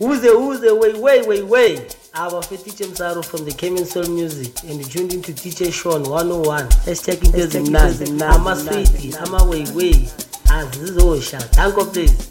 Who's the who's the way way way way? Our DJ Msaro from the Cayman Soul Music and you tuned into DJ Sean 101. Let's Hashtag into zimnazi. Ama sweetie, ama way way. Azizosha. Thank you please.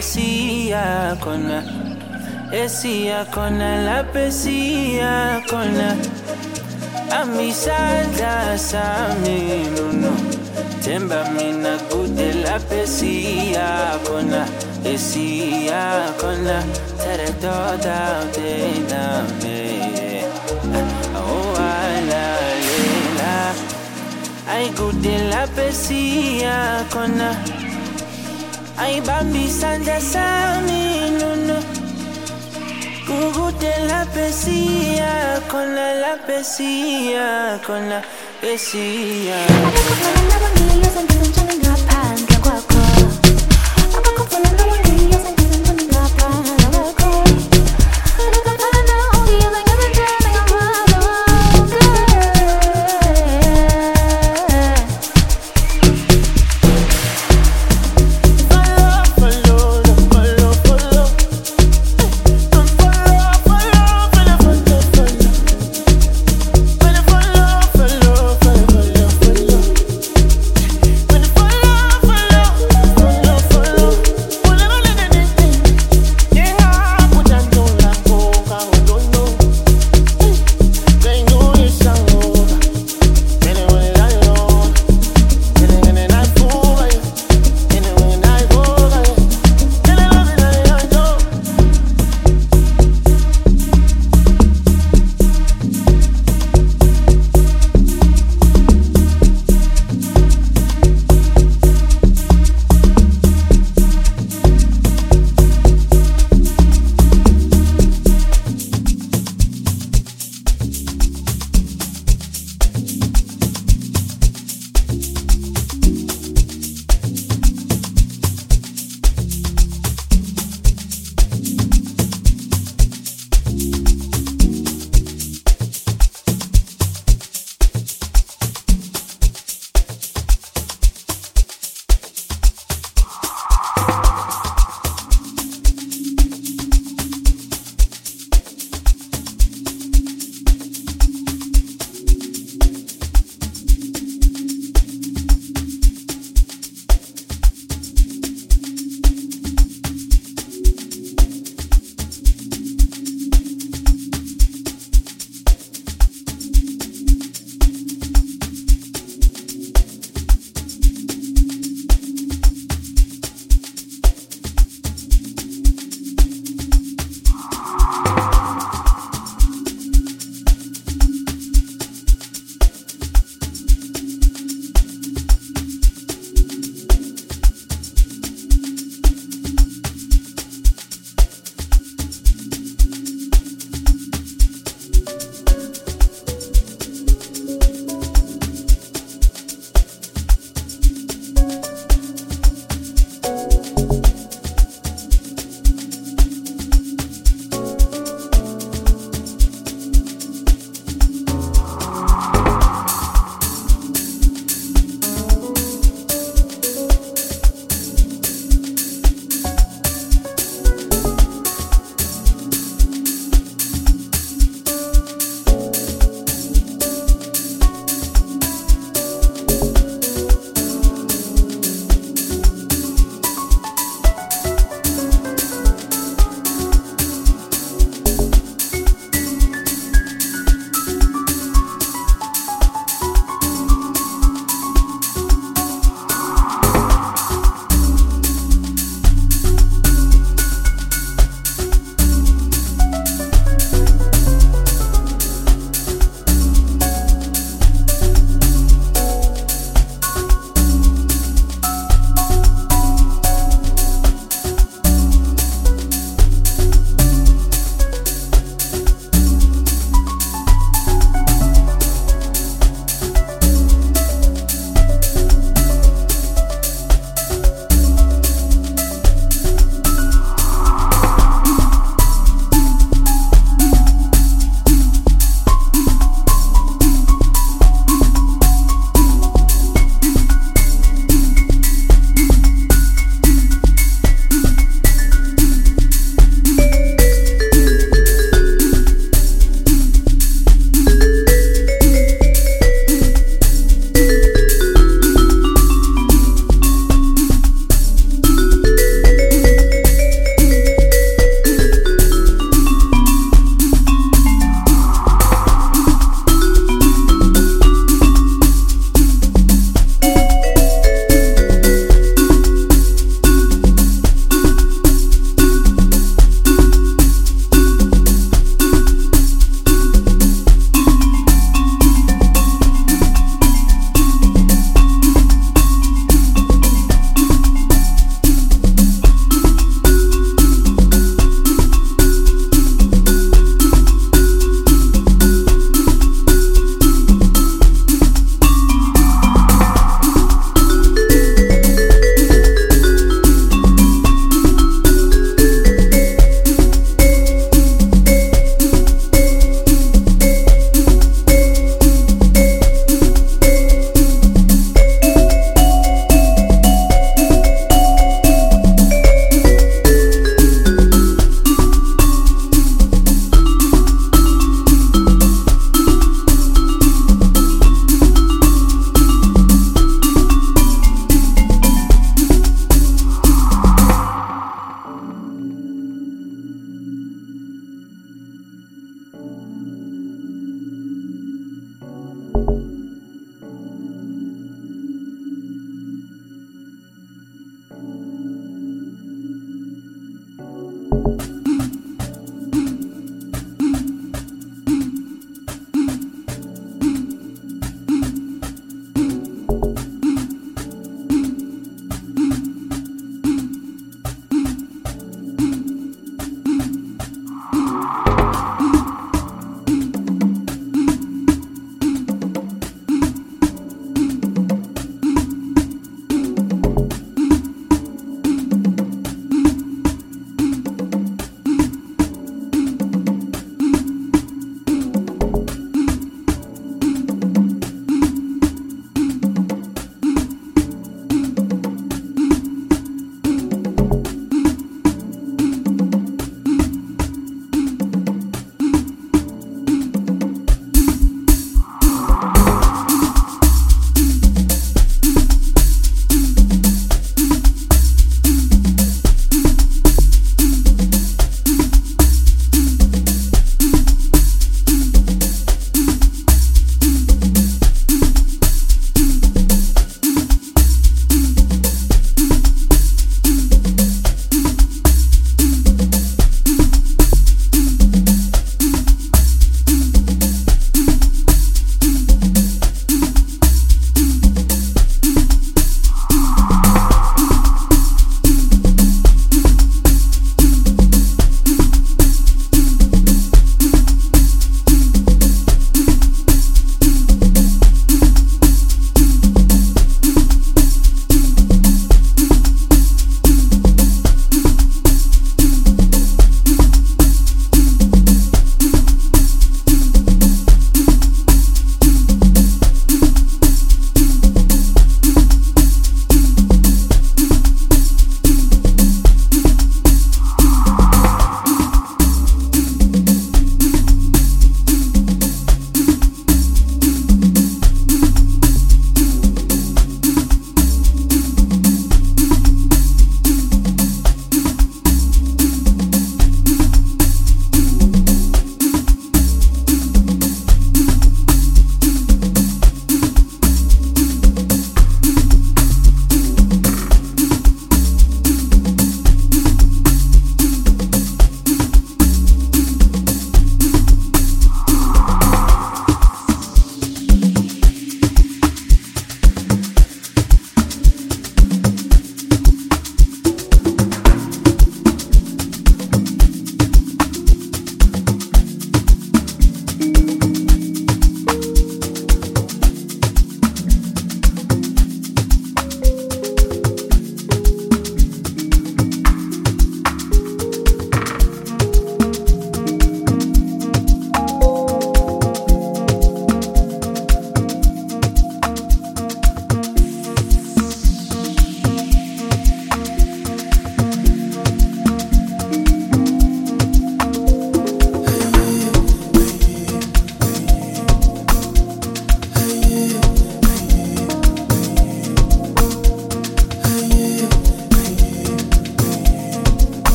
pesía con la Decía con la, la pesía con la. A mi salda sa minuno Temba mina gute la pesía con la Decía con la. Tere toda te dame. Oh ala lela Ay gute la pesía con la. Ay, Bambi, Santa Sami, no, no. Gugu de la pesilla, con la la pesilla, con la pesilla.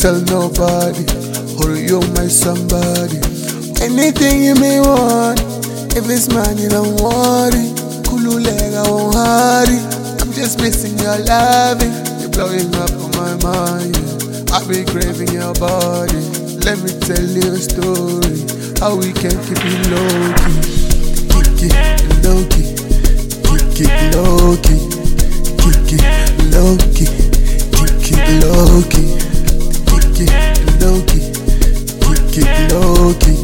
Tell nobody. Or you're my somebody. Anything you may want. If it's money, don't worry. Kululega won't hurry. I'm just missing your loving. You're blowing up on my mind. I'll be craving your body. Let me tell you a story. How we can keep it low key. Kick it low key. Kick it low key. Kick it low key. Kick it low key. go to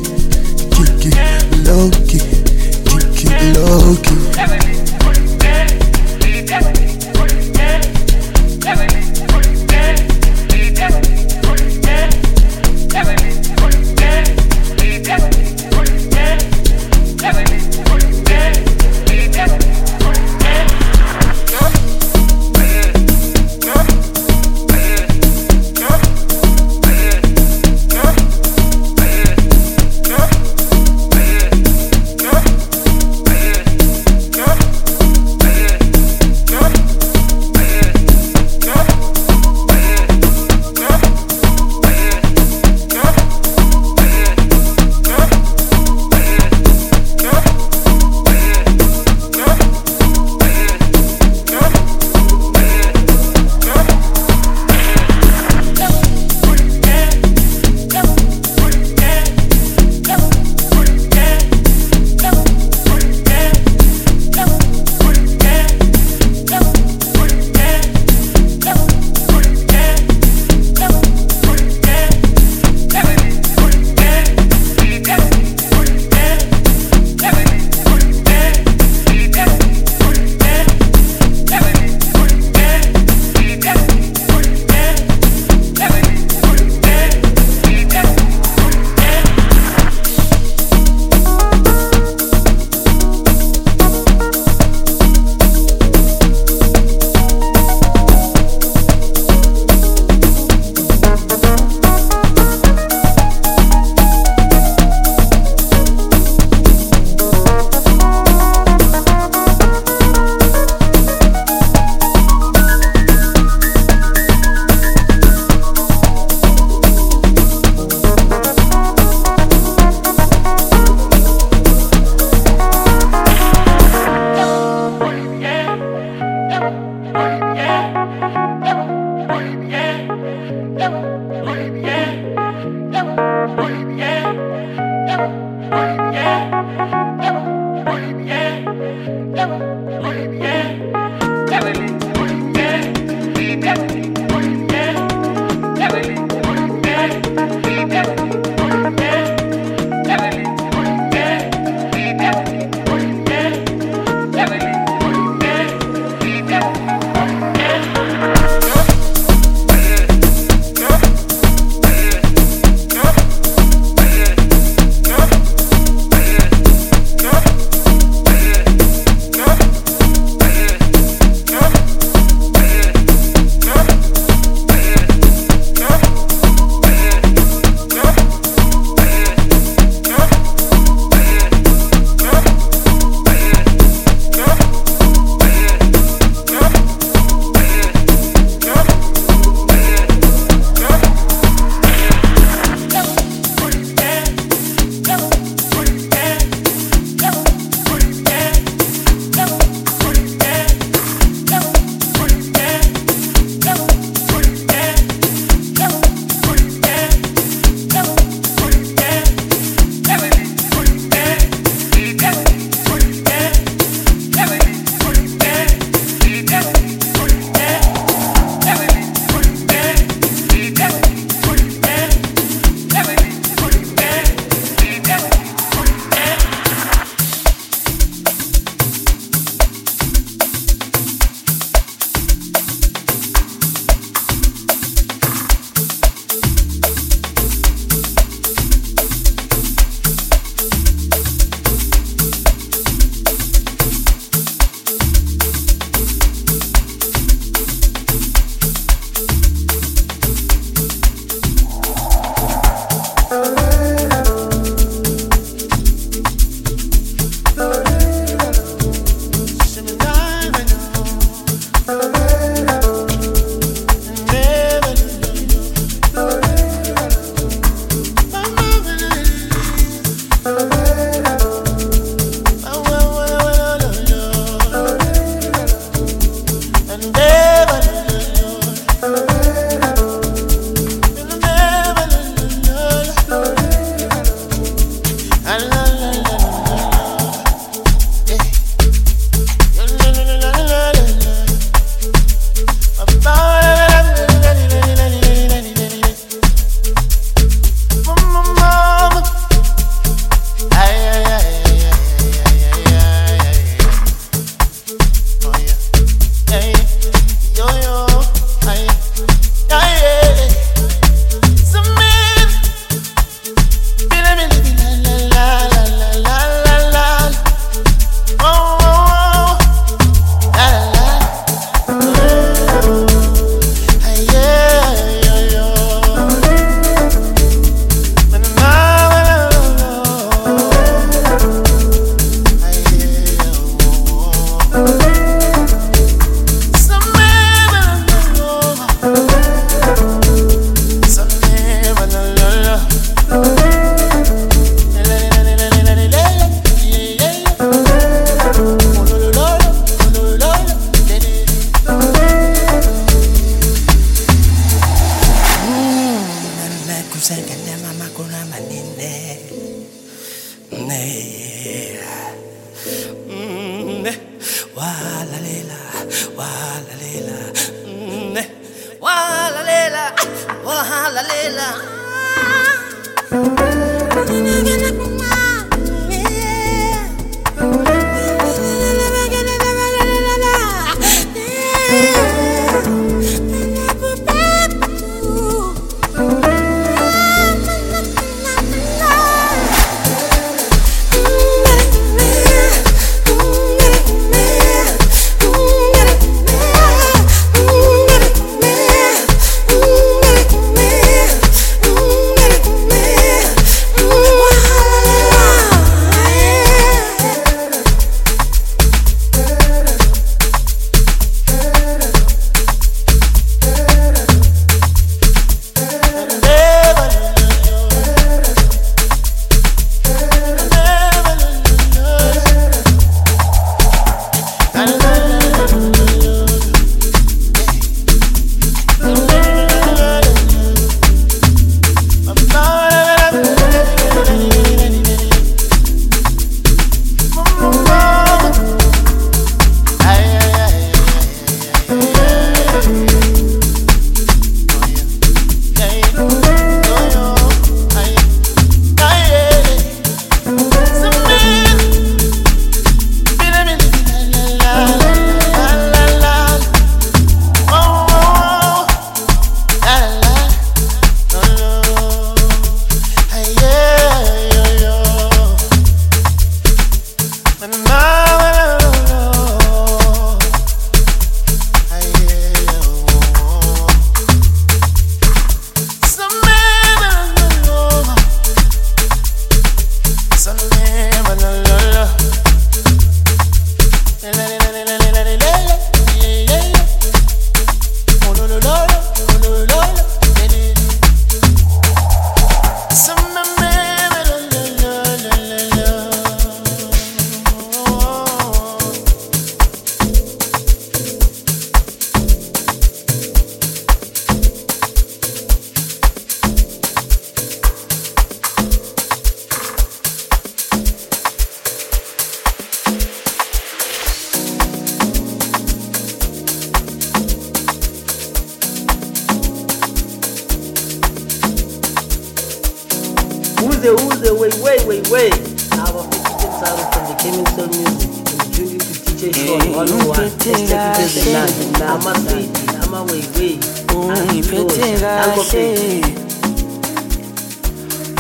Uze, uze, way, way, way, way. Our 50 Saru from the Soul Music. And tuned into DJ Sean 101. Let's take it to the night. I'm a I'm way, way. ungiphethe kahle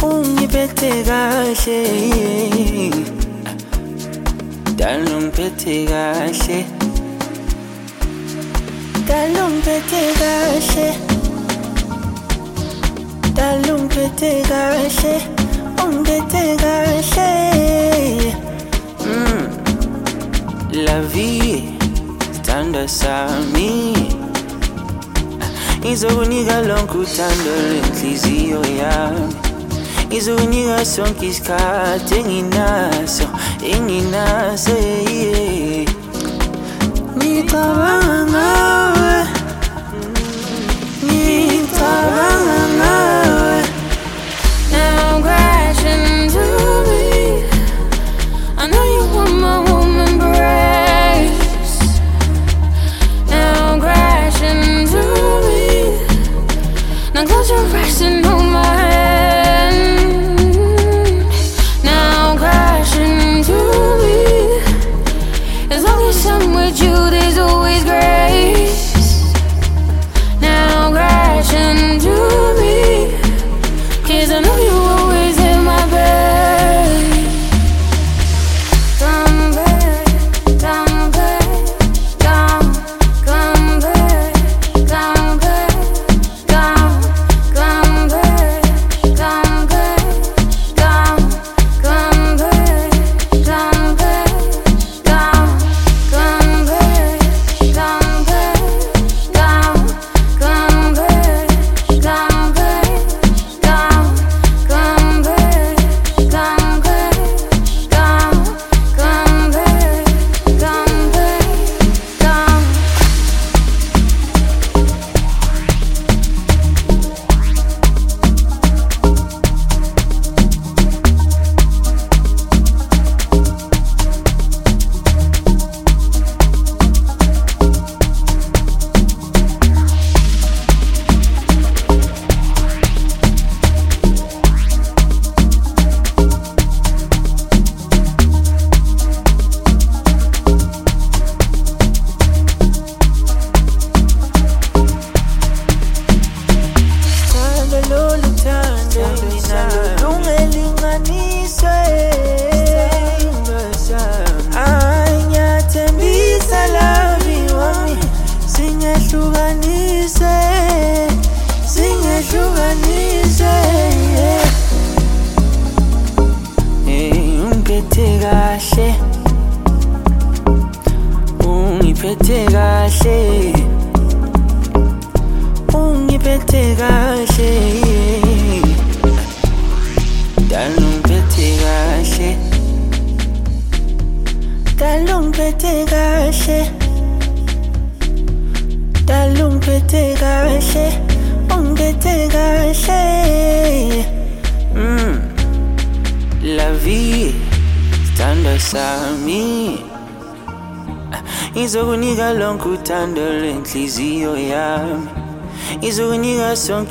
ungiphethe kahle dalo ngiphethe kahle dalo ngiphethe kahle dalo ngiphethe kahle kahle. Mm. la vie sithanda sami. Ngizokunika lonke uthando lwenhliziyo yami. Ngizokunika sonke isikhathi enginaso enginaso yeah. ngicabanga ngawe. Ngicabanga ngawe crashing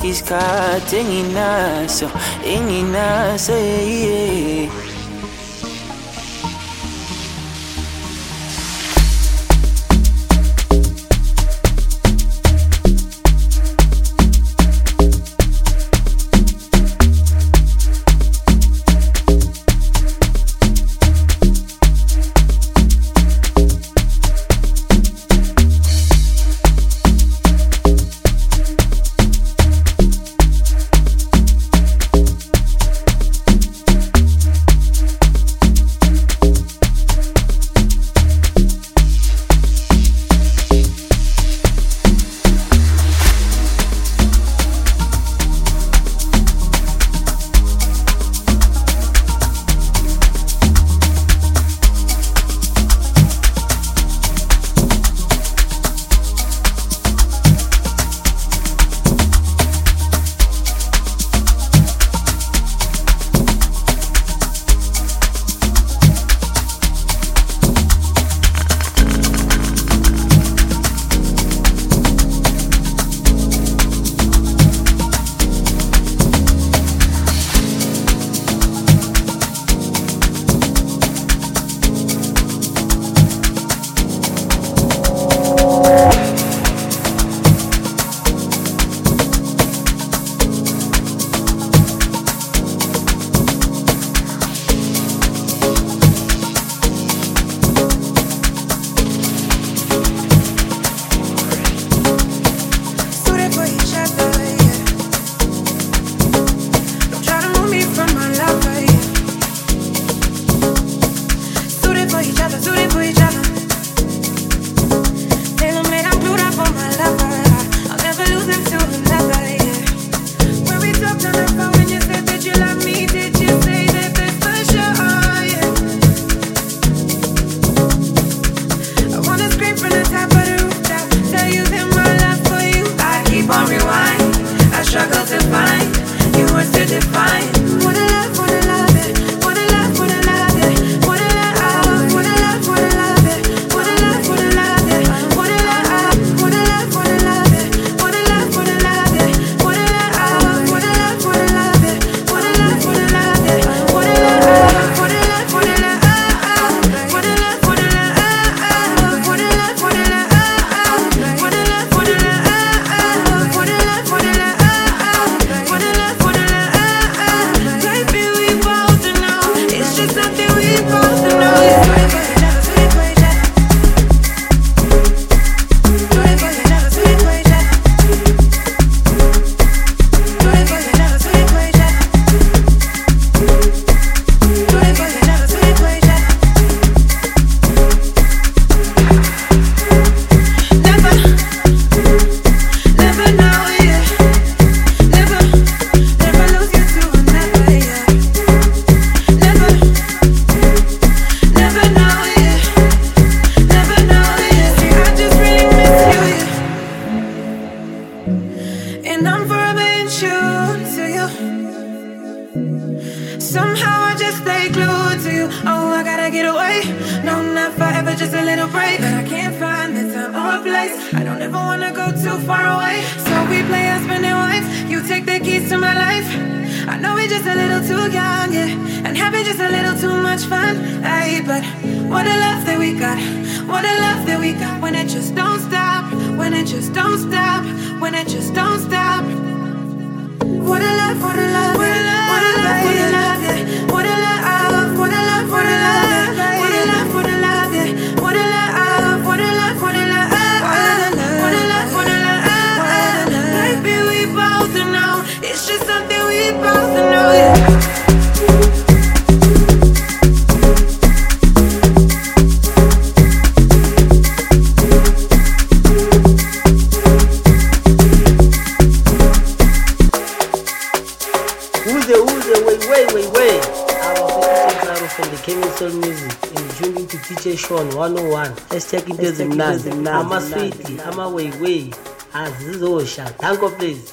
ngizokunika sonke amaweiwei azizosha danko please